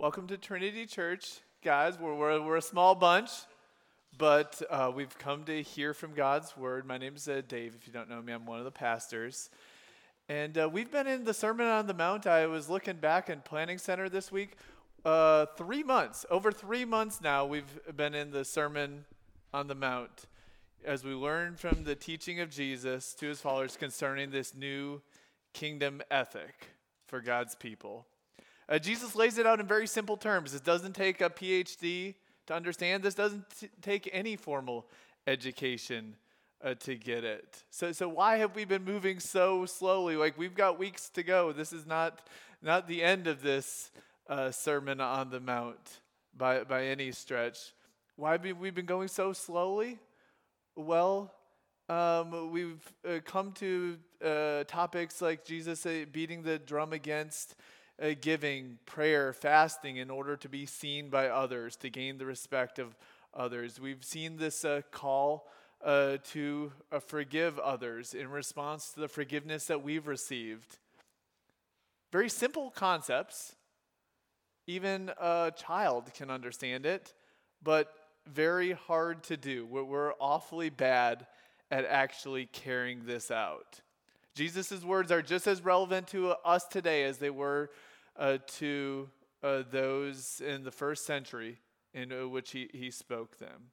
Welcome to Trinity Church, guys. We're, we're, we're a small bunch, but uh, we've come to hear from God's word. My name is uh, Dave. If you don't know me, I'm one of the pastors. And uh, we've been in the Sermon on the Mount. I was looking back in Planning Center this week. Uh, three months, over three months now, we've been in the Sermon on the Mount as we learn from the teaching of Jesus to his followers concerning this new kingdom ethic for God's people. Uh, Jesus lays it out in very simple terms. It doesn't take a PhD to understand, this doesn't t- take any formal education uh, to get it. So, so why have we been moving so slowly? Like we've got weeks to go. This is not, not the end of this uh, Sermon on the Mount by, by any stretch. Why have we been going so slowly? Well, um, we've uh, come to uh, topics like Jesus uh, beating the drum against uh, giving, prayer, fasting in order to be seen by others, to gain the respect of others. We've seen this uh, call uh, to forgive others in response to the forgiveness that we've received. Very simple concepts. Even a child can understand it, but very hard to do. We're awfully bad at actually carrying this out. Jesus' words are just as relevant to us today as they were uh, to uh, those in the first century in uh, which he, he spoke them.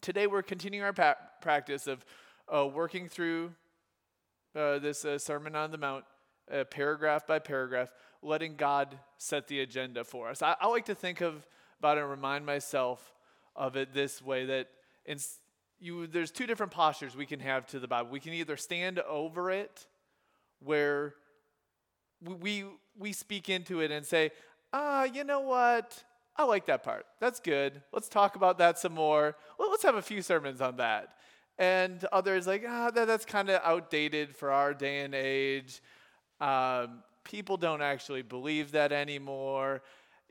Today, we're continuing our pa- practice of uh, working through uh, this uh, Sermon on the Mount, paragraph by paragraph, letting God set the agenda for us. I, I like to think of about and remind myself of it this way that in, you, there's two different postures we can have to the Bible. We can either stand over it, where we, we speak into it and say, ah, you know what? I like that part. That's good. Let's talk about that some more. Well, let's have a few sermons on that. And others like, ah, that, that's kind of outdated for our day and age. Um, people don't actually believe that anymore.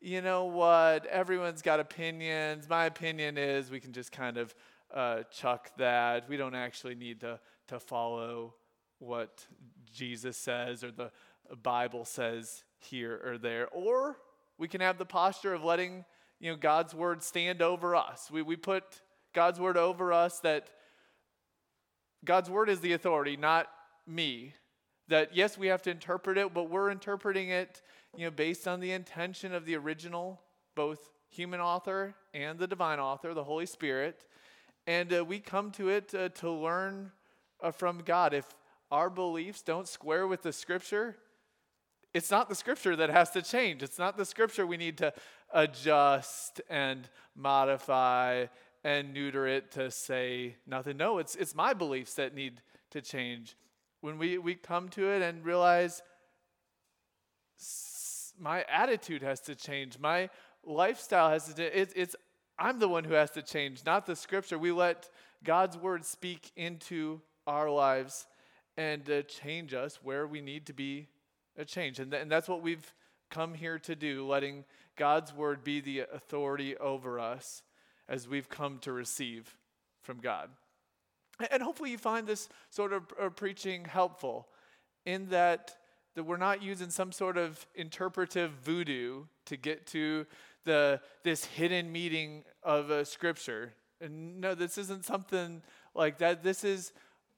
You know what? Everyone's got opinions. My opinion is we can just kind of uh, chuck that. We don't actually need to, to follow what Jesus says or the Bible says here or there. Or we can have the posture of letting you know, God's word stand over us. We, we put God's word over us that God's word is the authority, not me. That yes, we have to interpret it, but we're interpreting it you know, based on the intention of the original, both human author and the divine author, the Holy Spirit. And uh, we come to it uh, to learn uh, from God. If our beliefs don't square with the scripture, it's not the scripture that has to change. It's not the scripture we need to adjust and modify and neuter it to say nothing. No, it's, it's my beliefs that need to change. When we, we come to it and realize my attitude has to change, my lifestyle has to change, it, it's, I'm the one who has to change, not the scripture. We let God's word speak into our lives and uh, change us where we need to be a change. And, th- and that's what we've come here to do, letting God's word be the authority over us as we've come to receive from God. And hopefully you find this sort of uh, preaching helpful in that, that we're not using some sort of interpretive voodoo to get to the, this hidden meaning of a scripture. And no, this isn't something like that. This is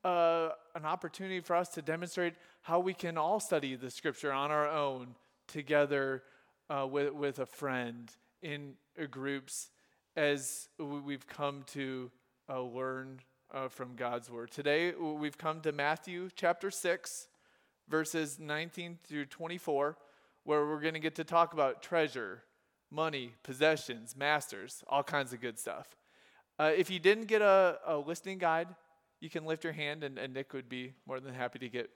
uh, an opportunity for us to demonstrate how we can all study the scripture on our own together uh, with, with a friend in uh, groups as we've come to uh, learn uh, from God's word. Today, we've come to Matthew chapter 6, verses 19 through 24, where we're going to get to talk about treasure, money, possessions, masters, all kinds of good stuff. Uh, if you didn't get a, a listening guide, you can lift your hand, and, and Nick would be more than happy to get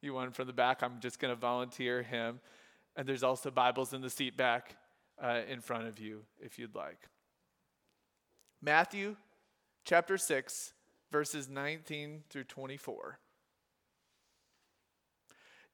you one from the back. I'm just going to volunteer him. And there's also Bibles in the seat back uh, in front of you if you'd like. Matthew chapter 6, verses 19 through 24.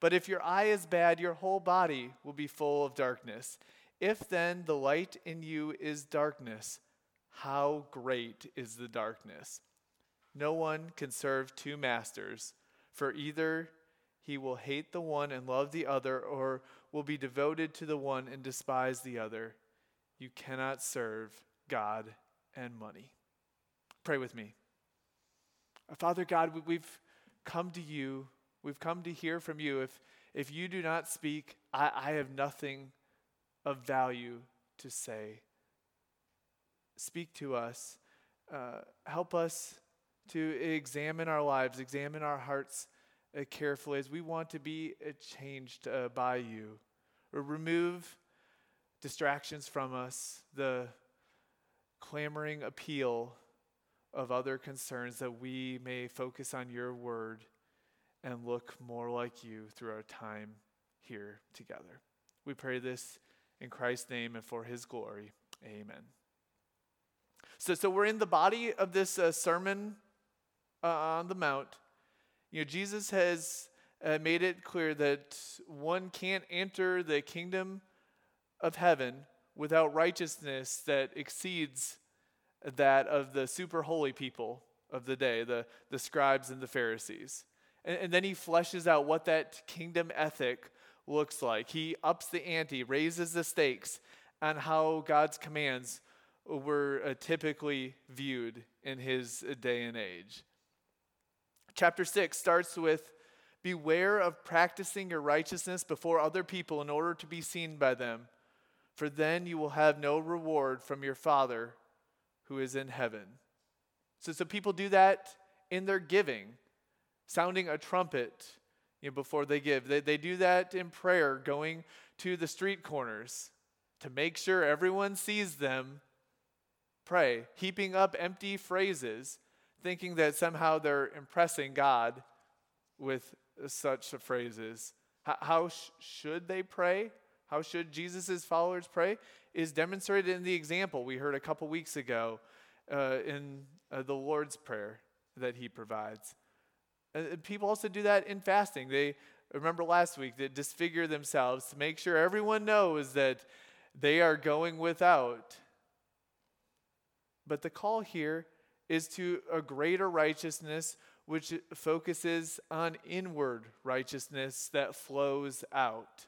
But if your eye is bad, your whole body will be full of darkness. If then the light in you is darkness, how great is the darkness? No one can serve two masters, for either he will hate the one and love the other, or will be devoted to the one and despise the other. You cannot serve God and money. Pray with me. Father God, we've come to you. We've come to hear from you. If, if you do not speak, I, I have nothing of value to say. Speak to us. Uh, help us to examine our lives, examine our hearts uh, carefully as we want to be uh, changed uh, by you. Remove distractions from us, the clamoring appeal of other concerns that we may focus on your word and look more like you through our time here together. We pray this in Christ's name and for his glory. Amen. So, so we're in the body of this uh, sermon uh, on the Mount. You know, Jesus has uh, made it clear that one can't enter the kingdom of heaven without righteousness that exceeds that of the super holy people of the day, the, the scribes and the Pharisees. And, and then he fleshes out what that kingdom ethic looks like. He ups the ante, raises the stakes on how God's commands were uh, typically viewed in his day and age. Chapter 6 starts with Beware of practicing your righteousness before other people in order to be seen by them, for then you will have no reward from your Father who is in heaven. So, so people do that in their giving, sounding a trumpet you know, before they give. They, they do that in prayer, going to the street corners to make sure everyone sees them pray, heaping up empty phrases, thinking that somehow they're impressing God with such phrases. How, how sh- should they pray? How should Jesus' followers pray? Is demonstrated in the example we heard a couple weeks ago uh, in uh, the Lord's Prayer that he provides. Uh, people also do that in fasting. They remember last week they disfigure themselves to make sure everyone knows that they are going without. But the call here is to a greater righteousness which focuses on inward righteousness that flows out.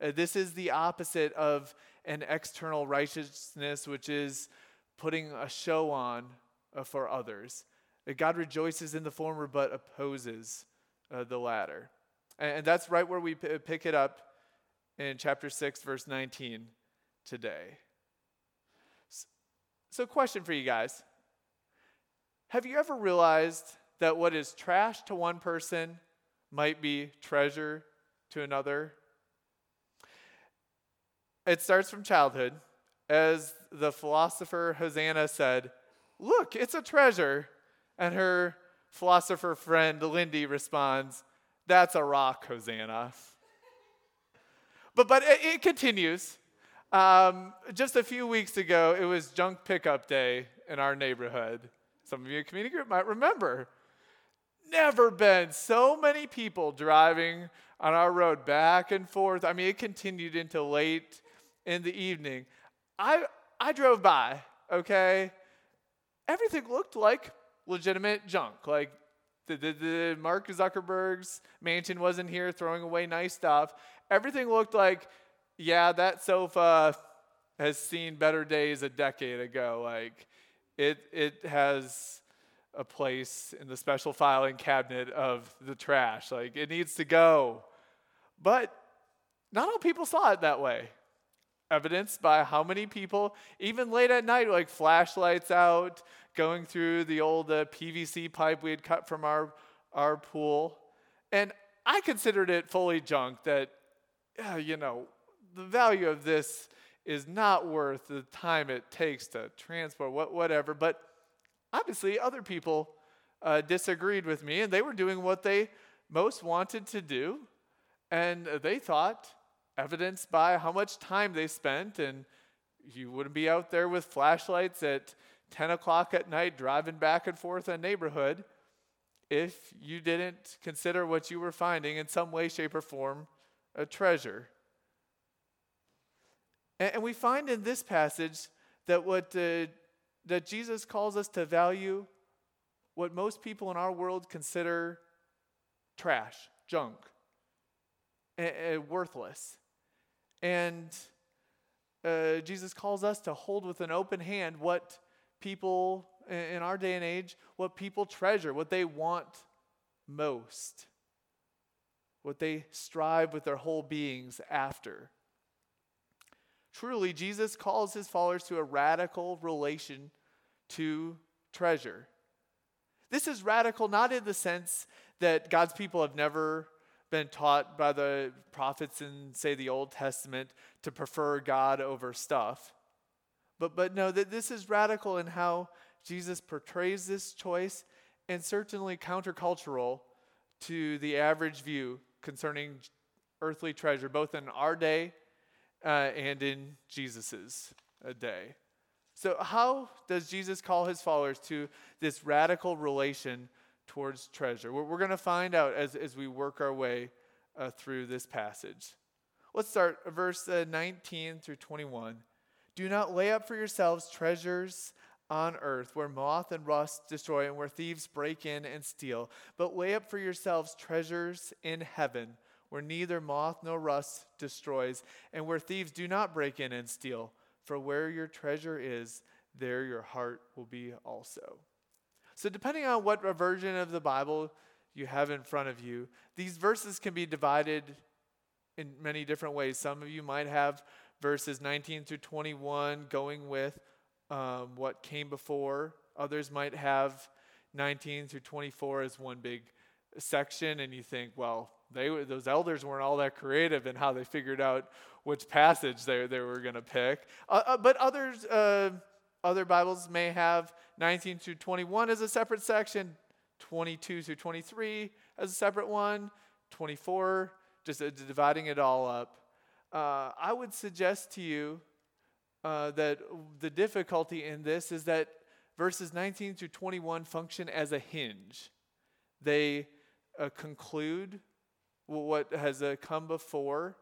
Uh, this is the opposite of an external righteousness, which is putting a show on uh, for others. God rejoices in the former but opposes uh, the latter. And, and, that's right where we p- pick it up in chapter 6, verse 19 today. So, so, question for you guys Have you ever realized that what is trash to one person might be treasure to another? It starts from childhood. As the philosopher Hosanna said, Look, it's a treasure. And her philosopher friend Lindy responds, That's a rock, Hosanna. But, but it, it continues. Um, just a few weeks ago, it was junk pickup day in our neighborhood. Some of you in community group might remember. Never been so many people driving on our road back and forth. I mean, it continued into late in the evening. I, I drove by, okay? Everything looked like legitimate junk. Like the, the, the Mark Zuckerberg's mansion wasn't here throwing away nice stuff. Everything looked like, yeah, that sofa has seen better days a decade ago. Like it, it has a place in the special filing cabinet of the trash. Like it needs to go. But not all people saw it that way evidenced by how many people, even late at night, like flashlights out, going through the old uh, PVC pipe we had cut from our, our pool. And I considered it fully junk that, uh, you know, the value of this is not worth the time it takes to transport, what, whatever. But obviously, other people uh, disagreed with me, and they were doing what they most wanted to do. And they thought, evidenced by how much time they spent and You wouldn't be out there with flashlights at 10 o'clock at night driving back and forth a neighborhood if you didn't consider what you were finding in some way, shape, or form a treasure. And, we find in this passage that what uh, that Jesus calls us to value what most people in our world consider trash, junk, and, and worthless. And uh, Jesus calls us to hold with an open hand what people in our day and age, what people treasure, what they want most, what they strive with their whole beings after. Truly, Jesus calls his followers to a radical relation to treasure. This is radical not in the sense that God's people have never been taught by the prophets in, say, the Old Testament to prefer God over stuff. But, but no, that this is radical in how Jesus portrays this choice and certainly countercultural to the average view concerning earthly treasure, both in our day uh, and in Jesus's uh, day. So, how does Jesus call his followers to this radical relation towards treasure? We're, we're going to find out as, as we work our way uh, through this passage. Let's start verse uh, 19 through 21. Do not lay up for yourselves treasures on earth where moth and rust destroy and where thieves break in and steal, but lay up for yourselves treasures in heaven where neither moth nor rust destroys and where thieves do not break in and steal. For where your treasure is, there your heart will be also. So, depending on what version of the Bible you have in front of you, these verses can be divided in many different ways. Some of you might have verses 19 through 21 going with um, what came before. Others might have 19 through 24 as one big section, and you think, well, they those elders weren't all that creative in how they figured out which passage they, they were going to pick. Uh, uh, but others, uh, other Bibles may have 19 through 21 as a separate section, 22 through 23 as a separate one, 24, just uh, dividing it all up. Uh, I would suggest to you uh, that the difficulty in this is that verses 19 through 21 function as a hinge. They conclude what has come before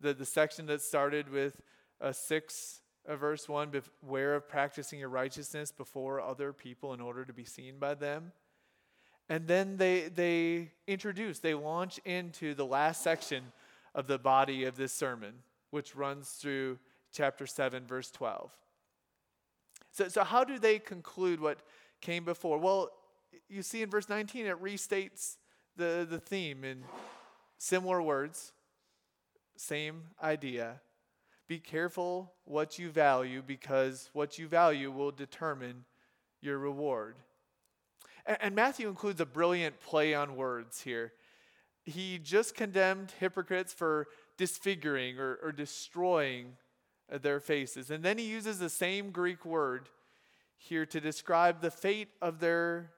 the, the section that started with uh, 6 verse 1 beware of practicing your righteousness before other people in order to be seen by them? And then they they introduce they launch into the last section of the body of this sermon which runs through chapter 7 verse 12 so, so how do they conclude what came before? Well you see in verse 19 it restates the, the theme in similar words same idea. Be careful what you value because what you value will determine your reward. And, and Matthew includes a brilliant play on words here. He just condemned hypocrites for disfiguring or, or destroying their faces. And then he uses the same Greek word here to describe the fate of their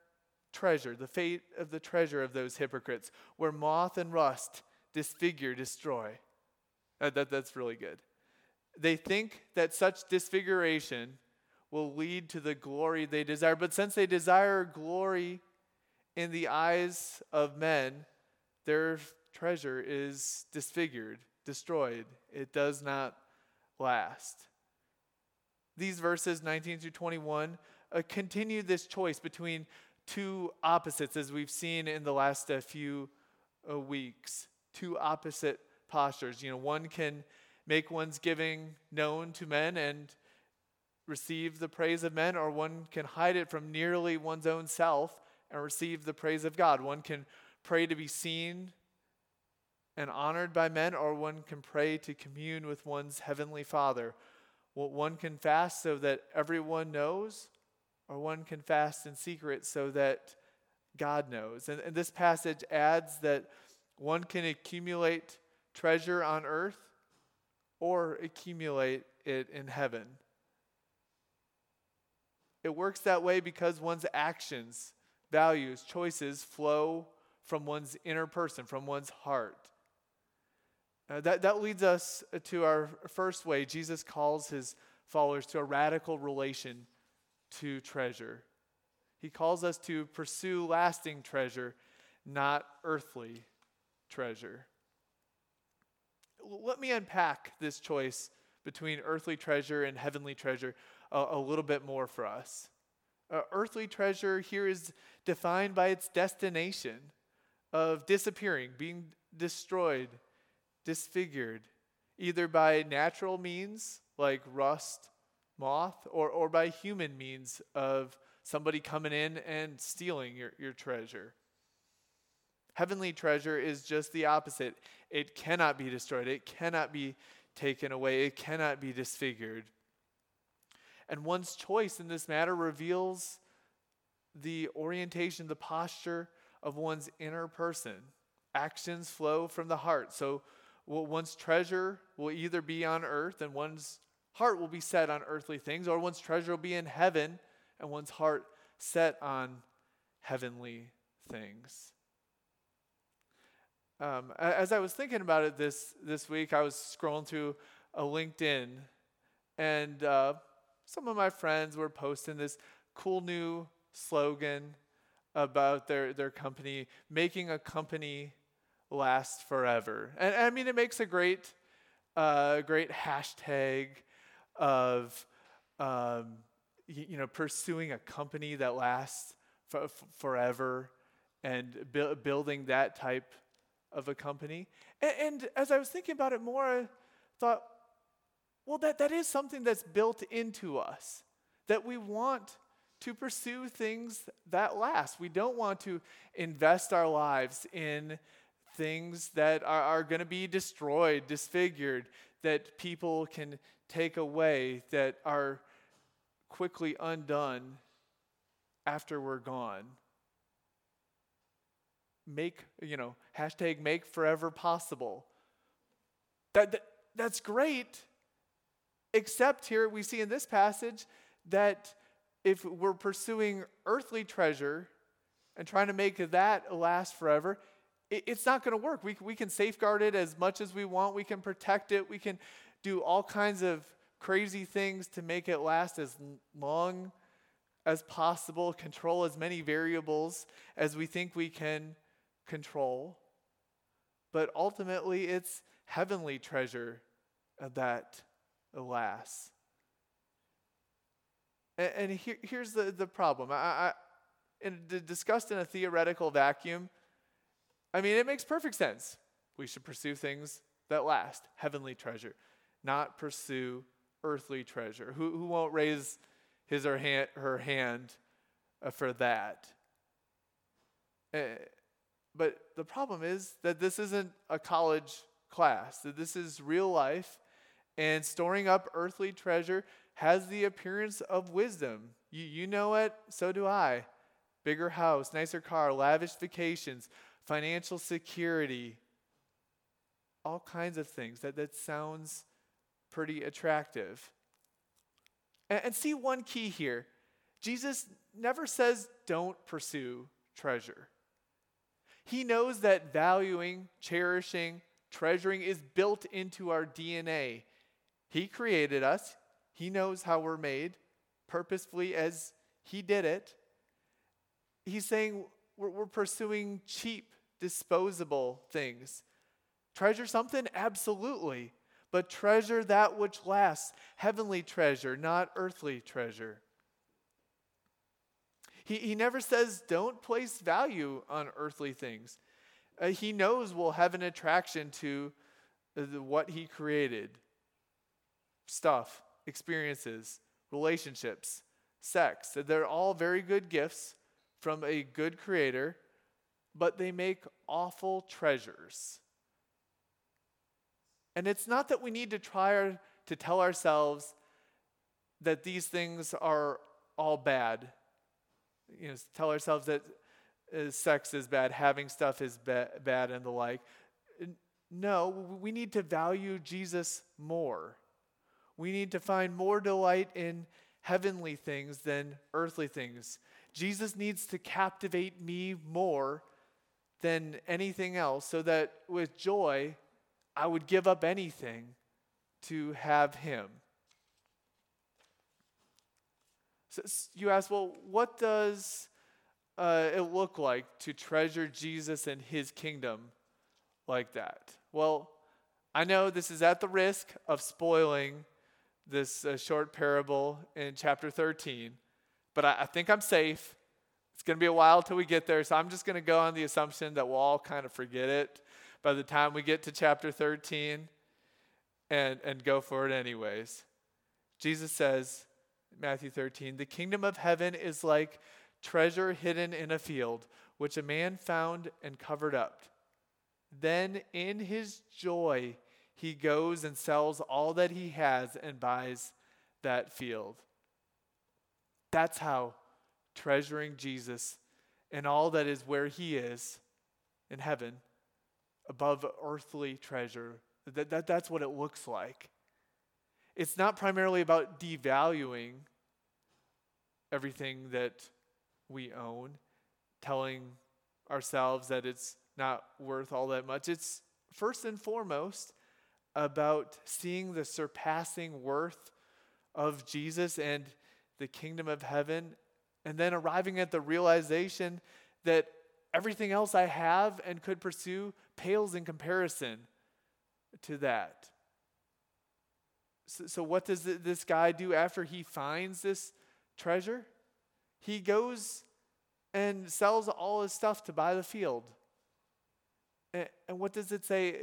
treasure, the fate of the treasure of those hypocrites, where moth and rust disfigure, destroy. That, that's really good. They think that such disfiguration will lead to the glory they desire. But since they desire glory in the eyes of men, their treasure is disfigured, destroyed. It does not last. These verses, 19 through 21, uh, continue this choice between two opposites, as we've seen in the last uh, few uh, weeks. Two opposite postures. You know, one can make one's giving known to men and receive the praise of men, or one can hide it from nearly one's own self and receive the praise of God. One can pray to be seen and honored by men, or one can pray to commune with one's heavenly Father. Well, one can fast so that everyone knows, or one can fast in secret so that God knows. And, and this passage adds that one can accumulate treasure on earth or accumulate it in heaven. It works that way because one's actions, values, choices flow from one's inner person, from one's heart. Uh, that, that leads us to our first way Jesus calls his followers to a radical relation to treasure. He calls us to pursue lasting treasure, not earthly treasure. Let me unpack this choice between earthly treasure and heavenly treasure a, a little bit more for us. Uh, earthly treasure here is defined by its destination of disappearing, being destroyed, disfigured, either by natural means like rust, moth, or, or by human means of somebody coming in and stealing your, your treasure. Heavenly treasure is just the opposite. It cannot be destroyed, it cannot be taken away, it cannot be disfigured. And one's choice in this matter reveals the orientation, the posture of one's inner person. Actions flow from the heart. So one's treasure will either be on earth and one's heart will be set on earthly things, or one's treasure will be in heaven and one's heart set on heavenly things. Um, as I was thinking about it this, this week, I was scrolling through a LinkedIn, and uh, some of my friends were posting this cool new slogan about their, their company, making a company last forever. And, I mean, it makes a great, uh, great hashtag of, um, you, you, know, pursuing a company that lasts forever and bu- building that type of a company. And, and, as I was thinking about it more, I thought, well, that, that is something that's built into us, that we want to pursue things that last. We don't want to invest our lives in things that are, are going to be destroyed, disfigured, that people can take away, that are quickly undone after we're gone make, you know, hashtag make forever possible. That, that, that's great. Except here we see in this passage that if we're pursuing earthly treasure and trying to make that last forever, it, it's not going to work. We, we can safeguard it as much as we want, we can protect it, we can do all kinds of crazy things to make it last as long as possible, control as many variables as we think we can control, but ultimately it's heavenly treasure that lasts. And, and here, here's the, the problem. I, I, in, discussed in a theoretical vacuum, I mean, it makes perfect sense. We should pursue things that last, heavenly treasure, not pursue earthly treasure. Who, who won't raise his or hand, her hand uh, for that? But the problem is that this isn't a college class, that this is real life, and storing up earthly treasure has the appearance of wisdom. You, you know it, so do I. Bigger house, nicer car, lavish vacations, financial security, all kinds of things. That, that sounds pretty attractive. And, and see one key here Jesus never says don't pursue treasure. He knows that valuing, cherishing, treasuring is built into our DNA. He created us, He knows how we're made purposefully as He did it. He's saying we're, we're pursuing cheap, disposable things. Treasure something? Absolutely. But treasure that which lasts. Heavenly treasure, not earthly treasure. He, he never says don't place value on earthly things. Uh, he knows we'll have an attraction to the, what he created stuff, experiences, relationships, sex. They're all very good gifts from a good creator, but they make awful treasures. And it's not that we need to try to tell ourselves that these things are all bad you know, tell ourselves that uh, sex is bad, having stuff is ba- bad, and the like. No, we need to value Jesus more. We need to find more delight in heavenly things than earthly things. Jesus needs to captivate me more than anything else, so that with joy, I would give up anything to have him. So you ask, well, what does uh, it look like to treasure Jesus and his kingdom like that? Well, I know this is at the risk of spoiling this uh, short parable in chapter 13, but I, I think I'm safe. It's going to be a while till we get there, so I'm just going to go on the assumption that we'll all kind of forget it by the time we get to chapter 13 and, and go for it anyways. Jesus says, Matthew 13, the kingdom of heaven is like treasure hidden in a field, which a man found and covered up. Then in his joy, he goes and sells all that he has and buys that field. That's how treasuring Jesus and all that is where he is in heaven above earthly treasure. That, that, that's what it looks like. It's not primarily about devaluing everything that we own, telling ourselves that it's not worth all that much. It's first and foremost about seeing the surpassing worth of Jesus and the kingdom of heaven, and then arriving at the realization that everything else I have and could pursue pales in comparison to that. So, so what does this guy do after he finds this treasure? He goes and sells all his stuff to buy the field. And, and what does it say? Uh,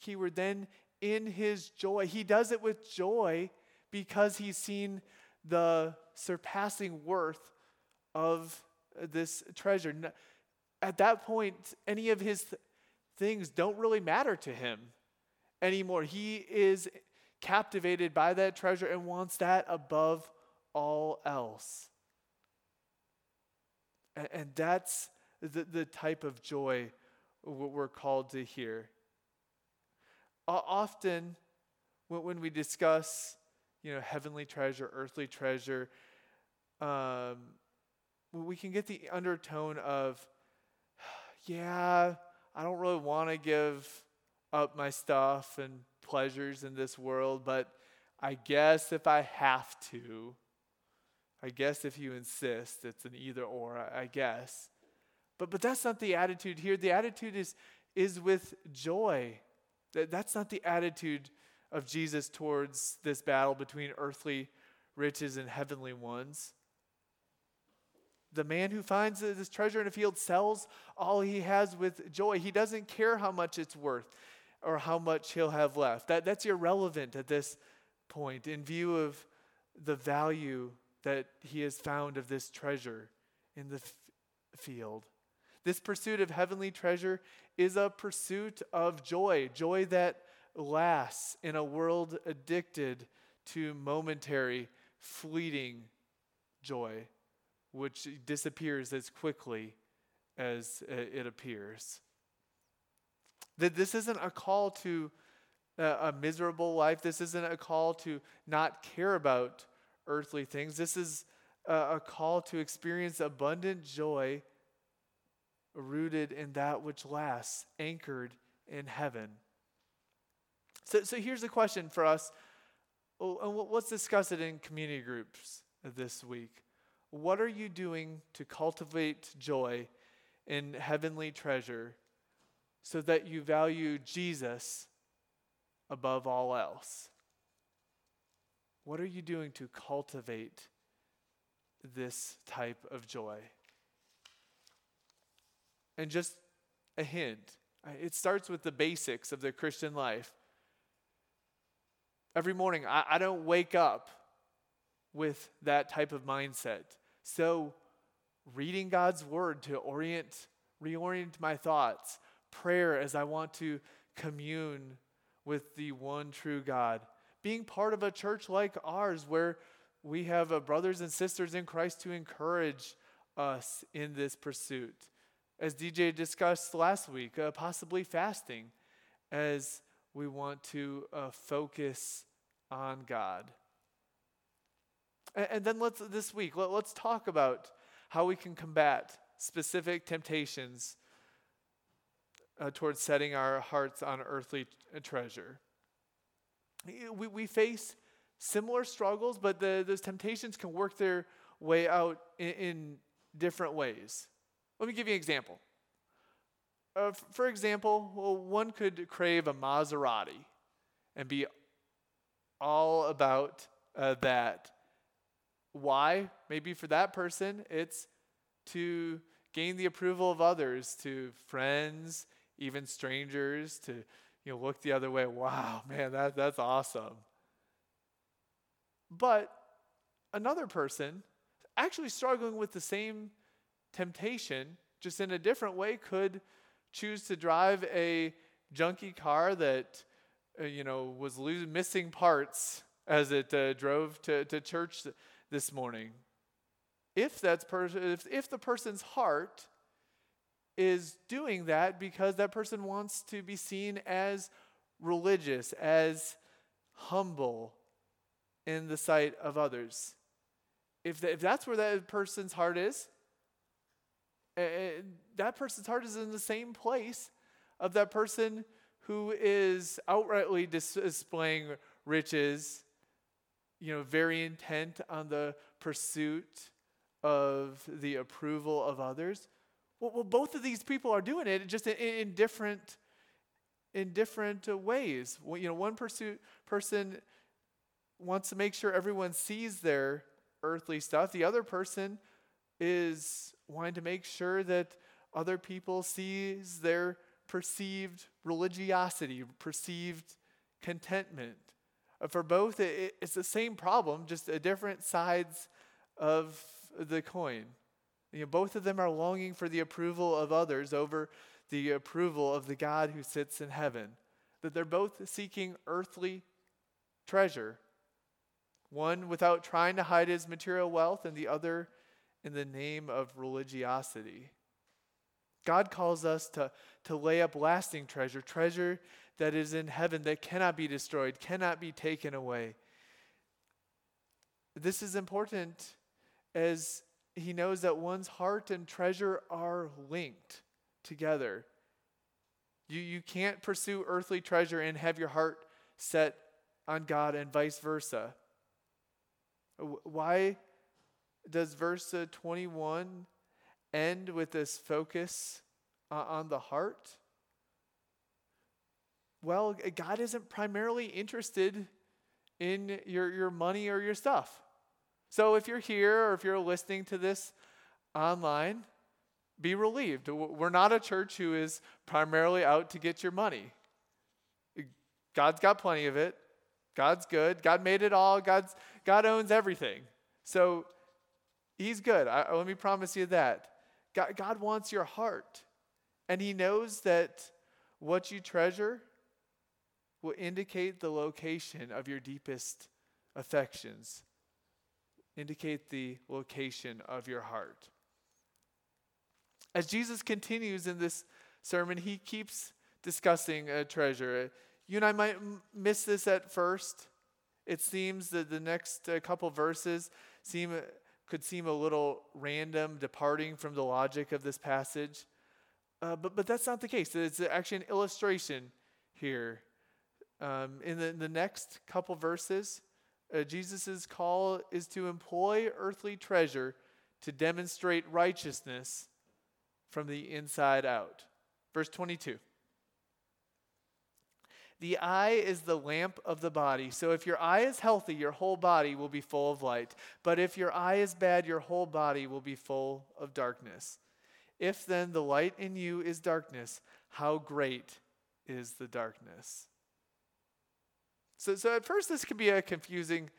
keyword then in his joy. He does it with joy because he's seen the surpassing worth of uh, this treasure. At that point, any of his th- things don't really matter to him anymore. He is captivated by that treasure and wants that above all else. And, and that's the, the type of joy what we're called to hear. Often, when we discuss, you know, heavenly treasure, earthly treasure, um, we can get the undertone of, yeah, I don't really want to give up my stuff and pleasures in this world, but I guess if I have to, I guess if you insist, it's an either or, I guess. But, but that's not the attitude here. The attitude is, is with joy. That, that's not the attitude of Jesus towards this battle between earthly riches and heavenly ones. The man who finds this treasure in a field sells all he has with joy. He doesn't care how much it's worth or how much he'll have left. That, that's irrelevant at this point in view of the value that he has found of this treasure in the f- field. This pursuit of heavenly treasure is a pursuit of joy, joy that lasts in a world addicted to momentary, fleeting joy, which disappears as quickly as uh, it appears. That this isn't a call to uh, a miserable life. This isn't a call to not care about earthly things. This is a, call to experience abundant joy rooted in that which lasts, anchored in heaven. So, so here's the question for us. Oh, let's discuss it in community groups this week. What are you doing to cultivate joy in heavenly treasure so that you value Jesus above all else? What are you doing to cultivate this type of joy? And just a hint it starts with the basics of the Christian life. Every morning, I, I don't wake up with that type of mindset. So, reading God's word to orient, reorient my thoughts, prayer as I want to commune with the one true God. Being part of a church like ours where we have brothers and sisters in Christ to encourage us in this pursuit. As DJ discussed last week, uh, possibly fasting as we want to uh, focus on God. And, and then let's this week let, let's talk about how we can combat specific temptations uh, towards setting our hearts on earthly treasure. We, we face similar struggles, but the, those temptations can work their way out in, in different ways. Let me give you an example. Uh, f- for example, well, one could crave a Maserati and be all about uh, that. Why? Maybe for that person, it's to gain the approval of others, to friends, even strangers, to you know, look the other way. Wow, man, that, that's awesome. But another person actually struggling with the same temptation, just in a different way, could choose to drive a junky car that uh, you know was losing missing parts as it uh, drove to, to church this morning if that's pers- if, if the person's heart is doing that because that person wants to be seen as religious as humble in the sight of others if, the, if that's where that person's heart is that person's heart is in the same place of that person who is outrightly displaying riches, you know, very intent on the pursuit of the approval of others. Well, both of these people are doing it just in, different in different ways. Well, you know, one pursuit person wants to make sure everyone sees their earthly stuff. The other person is wanting to make sure that other people sees their perceived religiosity, perceived contentment. Uh, for both, it's the same problem, just a different sides of the coin. You know, both of them are longing for the approval of others over the approval of the God who sits in heaven. That they're both seeking earthly treasure. One without trying to hide his material wealth, and the other in the name of religiosity. God calls us to, to lay up lasting treasure, treasure that is in heaven that cannot be destroyed, cannot be taken away. This is important as he knows that one's heart and treasure are linked together. You, you can't pursue earthly treasure and have your heart set on God and vice versa. Why does verse 21 end with this focus on the heart? Well, God isn't primarily interested in your, your money or your stuff. So if you're here or if you're listening to this online, be relieved. We're not a church who is primarily out to get your money. God's got plenty of it. God's good. God made it all. God's, God owns everything. So He's good. I, let me promise you that. God, God wants your heart. And He knows that what you treasure will indicate the location of your deepest affections, indicate the location of your heart. As Jesus continues in this sermon, he keeps discussing a treasure. You and I might miss this at first. It seems that the next uh, couple verses seem could seem a little random, departing from the logic of this passage. Uh, but, but that's not the case. It's actually an illustration here. Um, in, the, in the next couple verses, uh, Jesus' call is to employ earthly treasure to demonstrate righteousness from the inside out. Verse 22. The eye is the lamp of the body. So if your eye is healthy, your whole body will be full of light. But if your eye is bad, your whole body will be full of darkness. If then the light in you is darkness, how great is the darkness? So, so at first, this could be a confusing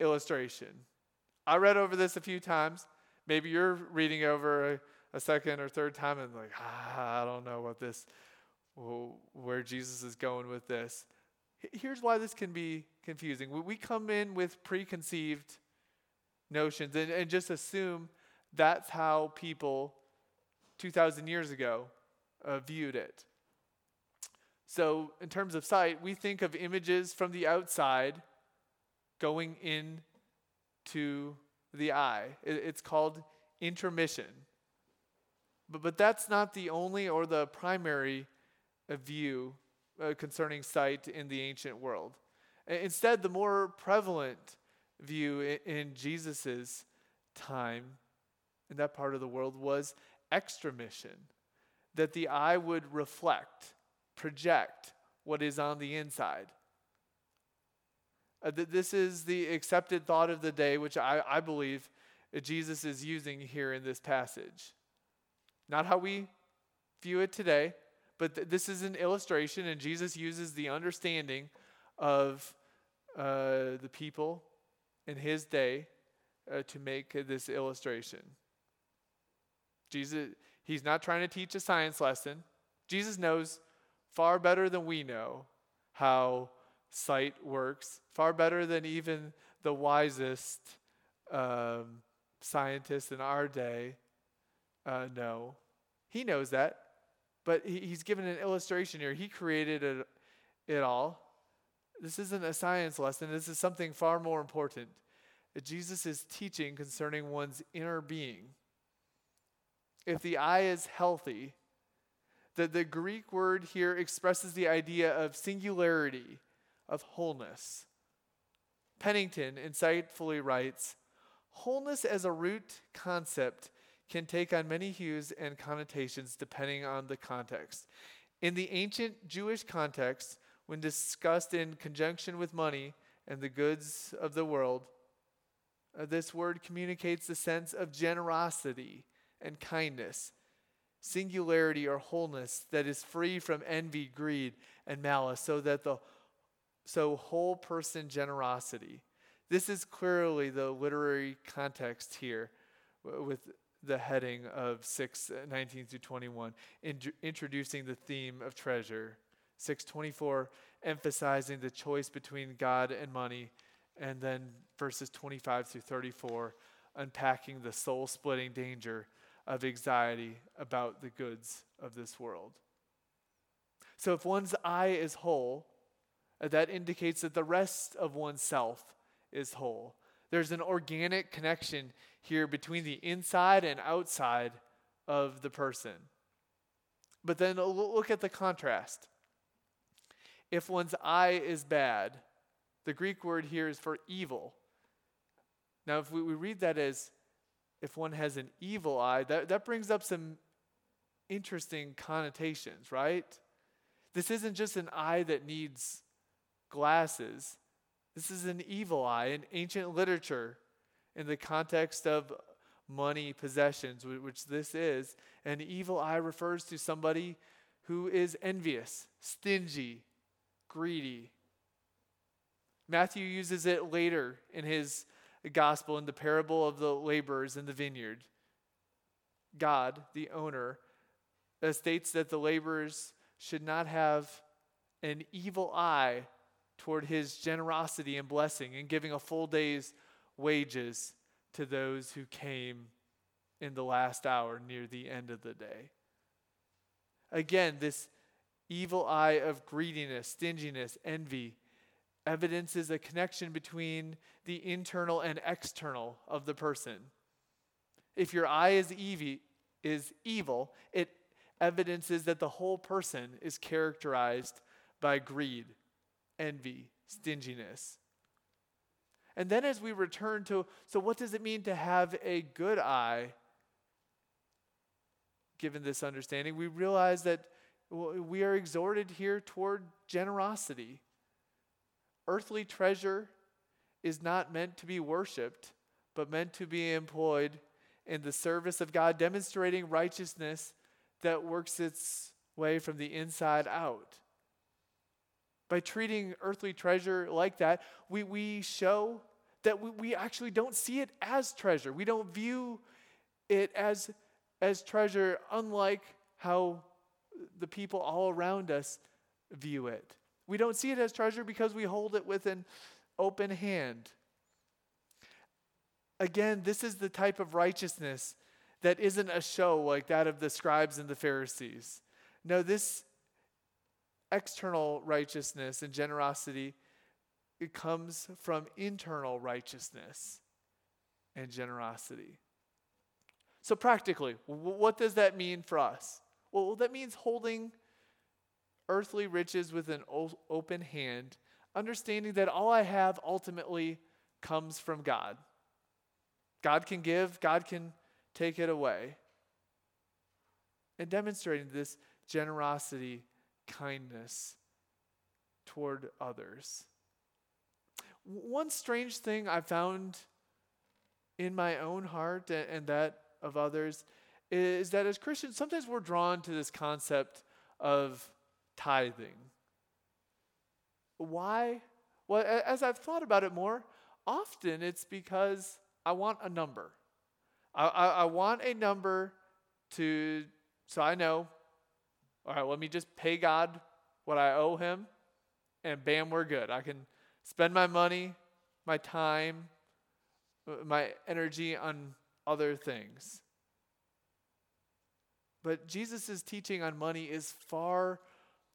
illustration. I read over this a few times. Maybe you're reading over a, a second or third time and like, ah, I don't know what this where Jesus is going with this. Here's why this can be confusing. We come in with preconceived notions and, and just assume that's how people 2,000 years ago uh, viewed it. So, in terms of sight, we think of images from the outside going in to the eye. It's called intromission. But, but that's not the only or the primary view uh, concerning sight in the ancient world. Instead, the more prevalent view in, in Jesus's time in that part of the world was extramission, that the eye would reflect, project what is on the inside. Uh, th- this is the accepted thought of the day, which I, I believe Jesus is using here in this passage. Not how we view it today, but th- this is an illustration, and Jesus uses the understanding of uh, the people in his day uh, to make this illustration. Jesus, he's not trying to teach a science lesson. Jesus knows far better than we know how sight works, far better than even the wisest um, scientists in our day uh, know. He knows that, but he, he's given an illustration here. He created it, it all. This isn't a science lesson, this is something far more important. Jesus is teaching concerning one's inner being. If the eye is healthy, the, the Greek word here expresses the idea of singularity, of wholeness. Pennington insightfully writes Wholeness as a root concept can take on many hues and connotations depending on the context. In the ancient Jewish context, when discussed in conjunction with money and the goods of the world, uh, this word communicates the sense of generosity and kindness, singularity or wholeness that is free from envy, greed, and malice, so that the so whole person generosity. This is clearly the literary context here with the heading of 6 19 through 21 in, introducing the theme of treasure 624 emphasizing the choice between god and money and then verses 25 through 34 unpacking the soul splitting danger of anxiety about the goods of this world. So, if one's eye is whole, uh, that indicates that the rest of oneself is whole. There's an organic connection here between the inside and outside of the person. But then look at the contrast. If one's eye is bad, the Greek word here is for evil. Now, if we, we read that as if one has an evil eye, that, that brings up some interesting connotations, right? This isn't just an eye that needs glasses. This is an evil eye. In ancient literature, in the context of money, possessions, which this is, an evil eye refers to somebody who is envious, stingy, greedy. Matthew uses it later in his gospel in the parable of the laborers in the vineyard. God, the owner, states that the laborers should not have an evil eye toward his generosity and blessing and giving a full day's wages to those who came in the last hour near the end of the day. Again, this evil eye of greediness, stinginess, envy evidences a connection between the internal and external of the person. If your eye is, evie, is evil, it evidences that the whole person is characterized by greed, envy, stinginess. And then as we return to, so what does it mean to have a good eye? Given this understanding, we realize that we are exhorted here toward generosity. Earthly treasure is not meant to be worshiped, but meant to be employed in the service of God, demonstrating righteousness that works its way from the inside out. By treating earthly treasure like that, we, we show that we, we actually don't see it as treasure. We don't view it as, as treasure, unlike how the people all around us view it. We don't see it as treasure because we hold it with an open hand. Again, this is the type of righteousness that isn't a show like that of the scribes and the Pharisees. No, this external righteousness and generosity it comes from internal righteousness and generosity. So practically, what does that mean for us? Well, that means holding earthly riches with an open hand, understanding that all I have ultimately comes from God. God can give, God can take it away. And demonstrating this generosity, kindness toward others. One strange thing I found in my own heart and that of others is that as Christians, sometimes we're drawn to this concept of tithing. Why? Well, as I've thought about it more, often it's because I want a number. I, I, I want a number to, so I know, all right, let me just pay God what I owe Him, and bam, we're good. I can spend my money, my time, my energy on other things. But Jesus' teaching on money is far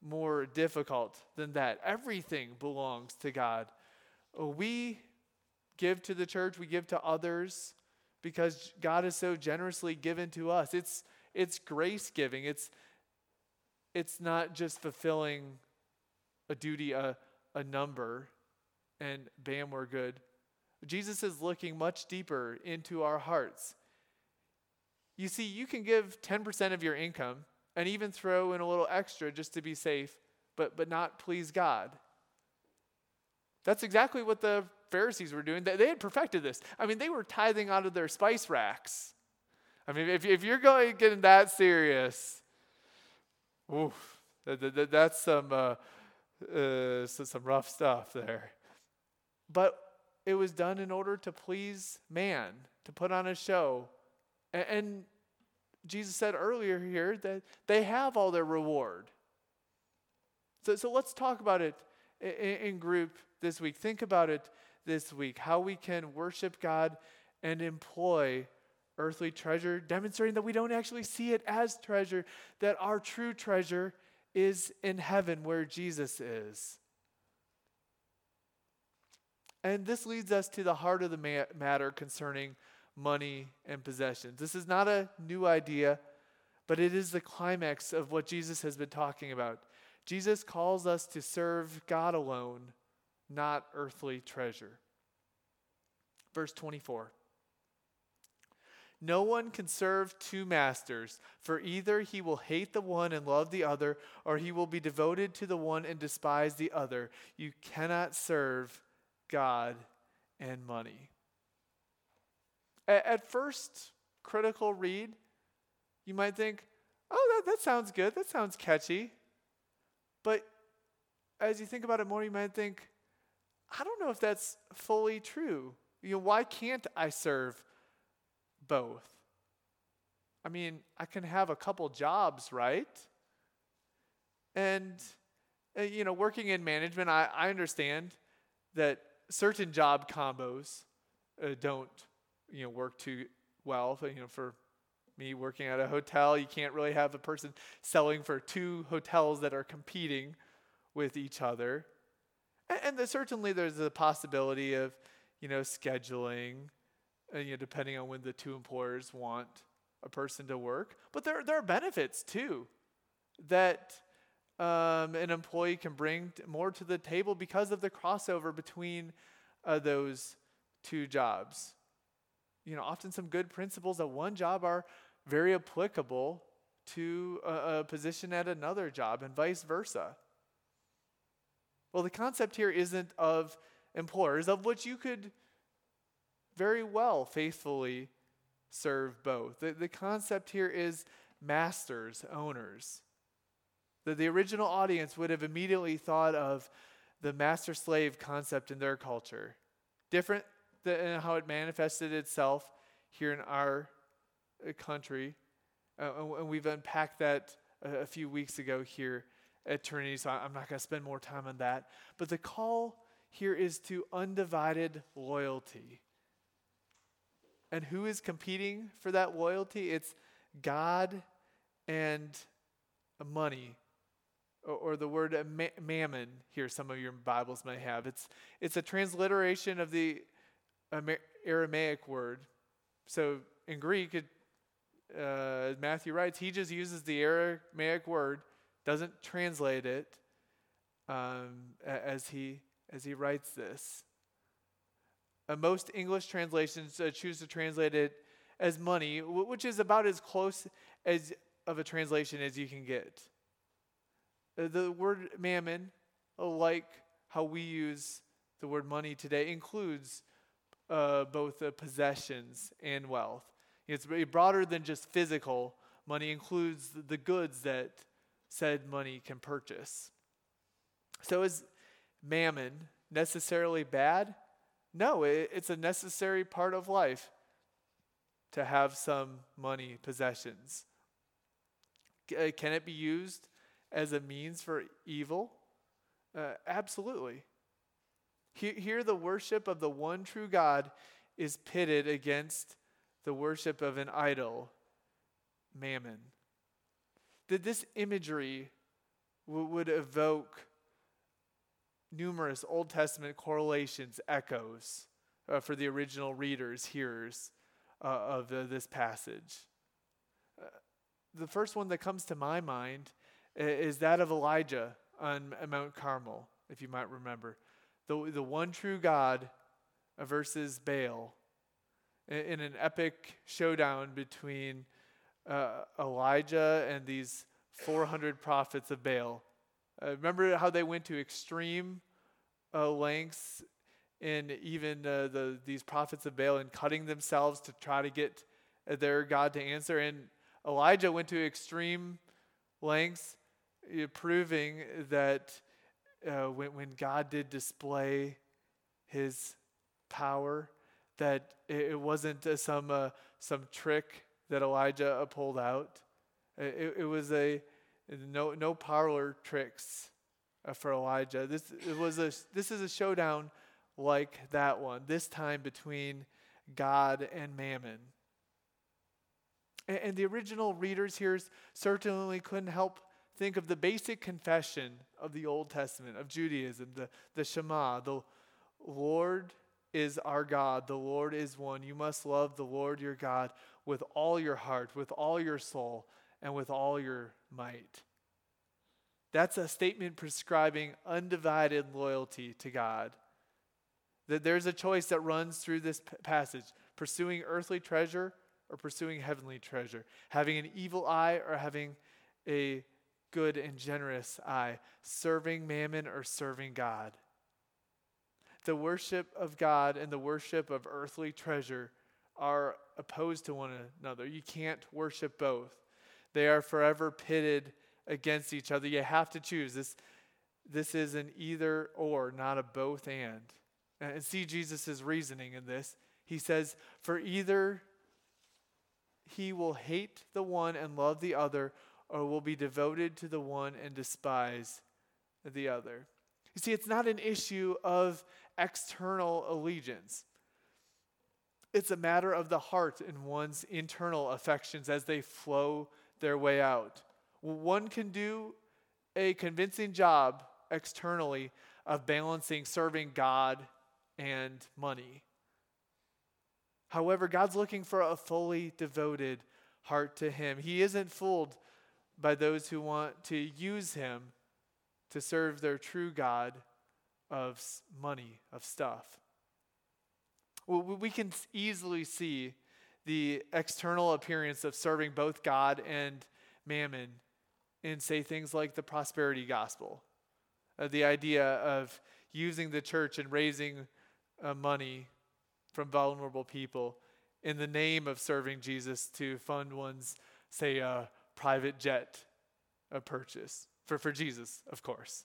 more difficult than that. Everything belongs to God. Uh, we give to the church, we give to others because God is so generously given to us. It's it's grace giving. It's it's not just fulfilling a duty, a, a number, and bam, we're good. Jesus is looking much deeper into our hearts. You see, you can give 10% of your income and even throw in a little extra just to be safe, but, but not please God. That's exactly what the Pharisees were doing. They had perfected this. I mean, they were tithing out of their spice racks. I mean, if, if you're going getting that serious, oof, that, that, that's some, uh, uh, some rough stuff there. But it was done in order to please man, to put on a show. And, and Jesus said earlier here that they have all their reward. So, so let's talk about it in, in group this week. Think about it this week how we can worship God and employ earthly treasure, demonstrating that we don't actually see it as treasure, that our true treasure is in heaven where Jesus is. And this leads us to the heart of the ma- matter concerning money and possessions. This is not a new idea, but it is the climax of what Jesus has been talking about. Jesus calls us to serve God alone, not earthly treasure. Verse 24. No one can serve two masters, for either he will hate the one and love the other, or he will be devoted to the one and despise the other. You cannot serve God and money. At, first critical read, you might think, oh, that, that sounds good. That sounds catchy. But as you think about it more, you might think, I don't know if that's fully true. You know, why can't I serve both? I mean, I can have a couple jobs, right? And, uh, you know, working in management, I, I understand that certain job combos uh, don't you know work too well. You know, for me working at a hotel, you can't really have a person selling for two hotels that are competing with each other. And, and certainly there's a possibility of you know scheduling, uh, you know, depending on when the two employers want a person to work. But there there are benefits too that um, an employee can bring more to the table because of the crossover between uh, those two jobs. You know, often some good principles at one job are very applicable to a, a position at another job, and vice versa. Well, the concept here isn't of employers, of which you could very well faithfully serve both. The, the concept here is masters, owners that the original audience would have immediately thought of the master slave concept in their culture. Different than how it manifested itself here in our uh, country. Uh, and we've unpacked that a, few weeks ago here at Trinity, so I'm not going to spend more time on that. But the call here is to undivided loyalty. And who is competing for that loyalty? It's God and money or, or the word mammon here some of your bibles may have it's it's a transliteration of the aramaic word so in greek it, uh, matthew writes he just uses the aramaic word doesn't translate it um, as he as he writes this Uh, most English translations uh, choose to translate it as money, which is about as close as of a translation as you can get. Uh, the word mammon, like how we use the word money today, includes uh, both uh, possessions and wealth. It's broader than just physical. Money includes the goods that said money can purchase. So, is mammon necessarily bad? No, it's a necessary part of life to have some money possessions. Uh, can it be used as a means for evil? Uh, absolutely. Here, the worship of the one true God is pitted against the worship of an idol, mammon. That this imagery would evoke numerous Old Testament correlations, echoes uh, for the original readers, hearers uh, of the, this passage. Uh, the first one that comes to my mind is that of Elijah on Mount Carmel, if you might remember. The, the one true God versus Baal in an epic showdown between uh, Elijah and these 400 prophets of Baal. Uh, remember how they went to extreme uh, lengths in even uh, the, these prophets of Baal and cutting themselves to try to get their God to answer. And Elijah went to extreme lengths, uh, proving that uh, when, when God did display his power, that it, it wasn't uh, some, uh, some trick that Elijah pulled out. It, it was a no, no parlor tricks uh, for Elijah. This it was a this is a showdown like that one. This time between God and Mammon. And the original readers here certainly couldn't help think of the basic confession of the Old Testament of Judaism, the the Shema, the Lord is our God. The Lord is one. You must love the Lord your God with all your heart, with all your soul, and with all your might. That's a statement prescribing undivided loyalty to God. That there's a choice that runs through this passage pursuing earthly treasure or pursuing heavenly treasure, having an evil eye or having a good and generous eye, serving mammon or serving God. The worship of God and the worship of earthly treasure are opposed to one another. You can't worship both, they are forever pitted against each other. You have to choose. This, this is an either or, not a both and. And see Jesus' reasoning in this. He says, For either he will hate the one and love the other, or will be devoted to the one and despise the other. You see, it's not an issue of external allegiance. It's a matter of the heart and one's internal affections as they flow their way out one can do a convincing job externally of balancing serving God and money. However, God's looking for a fully devoted heart to Him. He isn't fooled by those who want to use Him to serve their true God of money, of stuff. We can easily see the external appearance of serving both God and mammon and say things like the prosperity gospel, uh, the idea of using the church and raising uh, money from vulnerable people in the name of serving Jesus to fund one's, say, uh, private jet uh, purchase for, for Jesus, of course.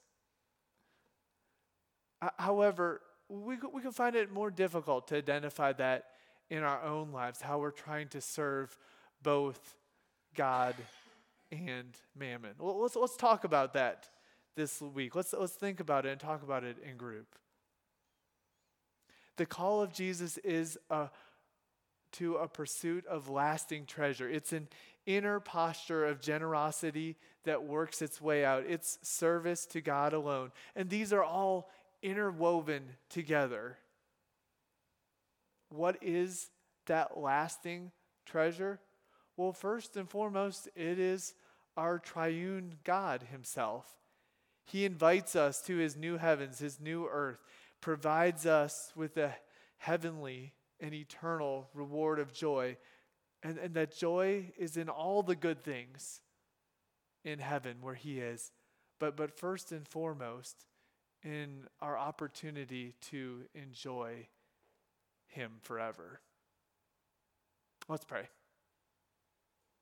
Uh, however, we, we can find it more difficult to identify that in our own lives, how we're trying to serve both God and mammon. Well, let's, let's talk about that this week. Let's, let's think about it and talk about it in group. The call of Jesus is a, to a pursuit of lasting treasure. It's an inner posture of generosity that works its way out. It's service to God alone. And these are all interwoven together. What is that lasting treasure? Well, first and foremost, it is our triune God Himself. He invites us to His new heavens, His new earth, provides us with a heavenly and eternal reward of joy. And, and that joy is in all the good things in heaven where He is. But, but first and foremost, in our opportunity to enjoy Him forever. Let's pray.